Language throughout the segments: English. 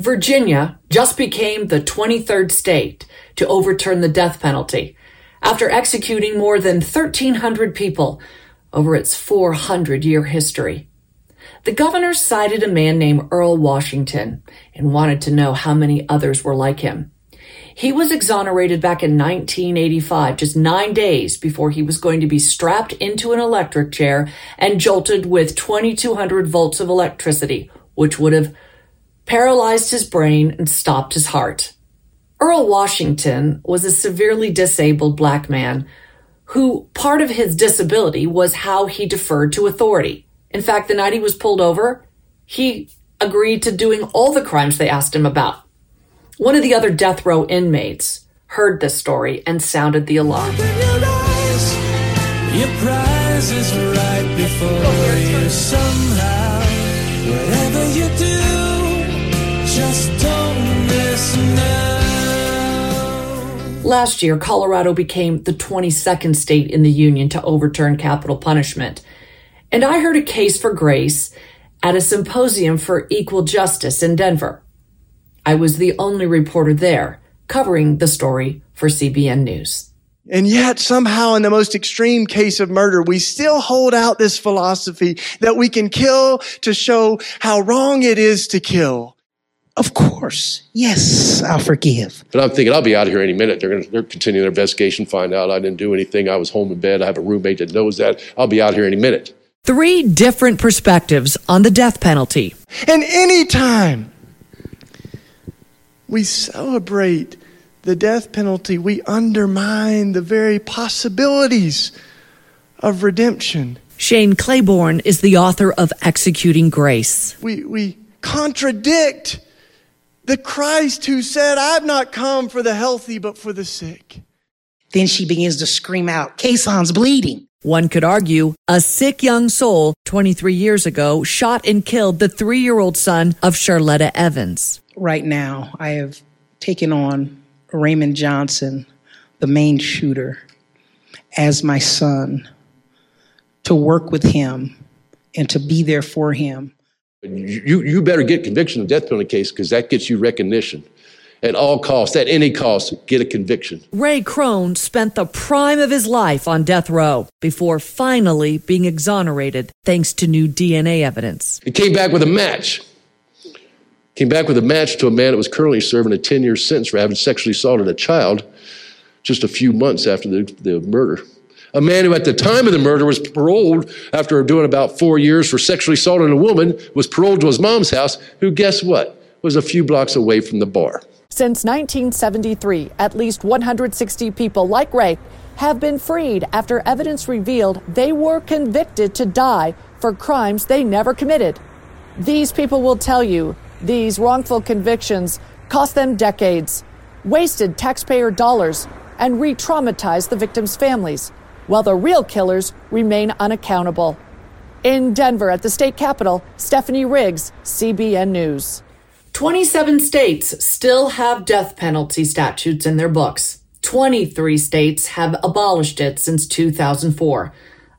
Virginia just became the 23rd state to overturn the death penalty after executing more than 1,300 people over its 400 year history. The governor cited a man named Earl Washington and wanted to know how many others were like him. He was exonerated back in 1985, just nine days before he was going to be strapped into an electric chair and jolted with 2200 volts of electricity, which would have paralyzed his brain and stopped his heart. Earl Washington was a severely disabled black man who part of his disability was how he deferred to authority. In fact, the night he was pulled over, he agreed to doing all the crimes they asked him about. One of the other death row inmates heard this story and sounded the alarm. Your prize is right before you somehow. Last year, Colorado became the 22nd state in the union to overturn capital punishment. And I heard a case for grace at a symposium for equal justice in Denver. I was the only reporter there covering the story for CBN News. And yet somehow in the most extreme case of murder, we still hold out this philosophy that we can kill to show how wrong it is to kill. Of course. Yes, I'll forgive. But I'm thinking I'll be out of here any minute. They're going to, they're continuing their investigation, find out I didn't do anything. I was home in bed. I have a roommate that knows that. I'll be out here any minute. Three different perspectives on the death penalty. And anytime we celebrate the death penalty, we undermine the very possibilities of redemption. Shane Claiborne is the author of Executing Grace. We, we contradict the Christ who said, I've not come for the healthy, but for the sick. Then she begins to scream out, Casson's bleeding. One could argue a sick young soul 23 years ago shot and killed the three year old son of Charletta Evans right now, I have taken on Raymond Johnson, the main shooter, as my son to work with him and to be there for him. You, you better get conviction of death penalty case because that gets you recognition. At all costs, at any cost, get a conviction. Ray Krone spent the prime of his life on death row before finally being exonerated thanks to new DNA evidence. He came back with a match. Came back with a match to a man that was currently serving a 10 year sentence for having sexually assaulted a child just a few months after the, the murder. A man who, at the time of the murder, was paroled after doing about four years for sexually assaulting a woman, was paroled to his mom's house, who, guess what, was a few blocks away from the bar. Since 1973, at least 160 people like Ray have been freed after evidence revealed they were convicted to die for crimes they never committed. These people will tell you these wrongful convictions cost them decades, wasted taxpayer dollars, and re traumatized the victims' families, while the real killers remain unaccountable. In Denver at the state capitol, Stephanie Riggs, CBN News. 27 states still have death penalty statutes in their books. 23 states have abolished it since 2004.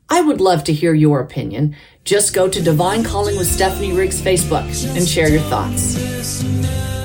I would love to hear your opinion. Just go to Divine Calling with Stephanie Riggs Facebook and share your thoughts.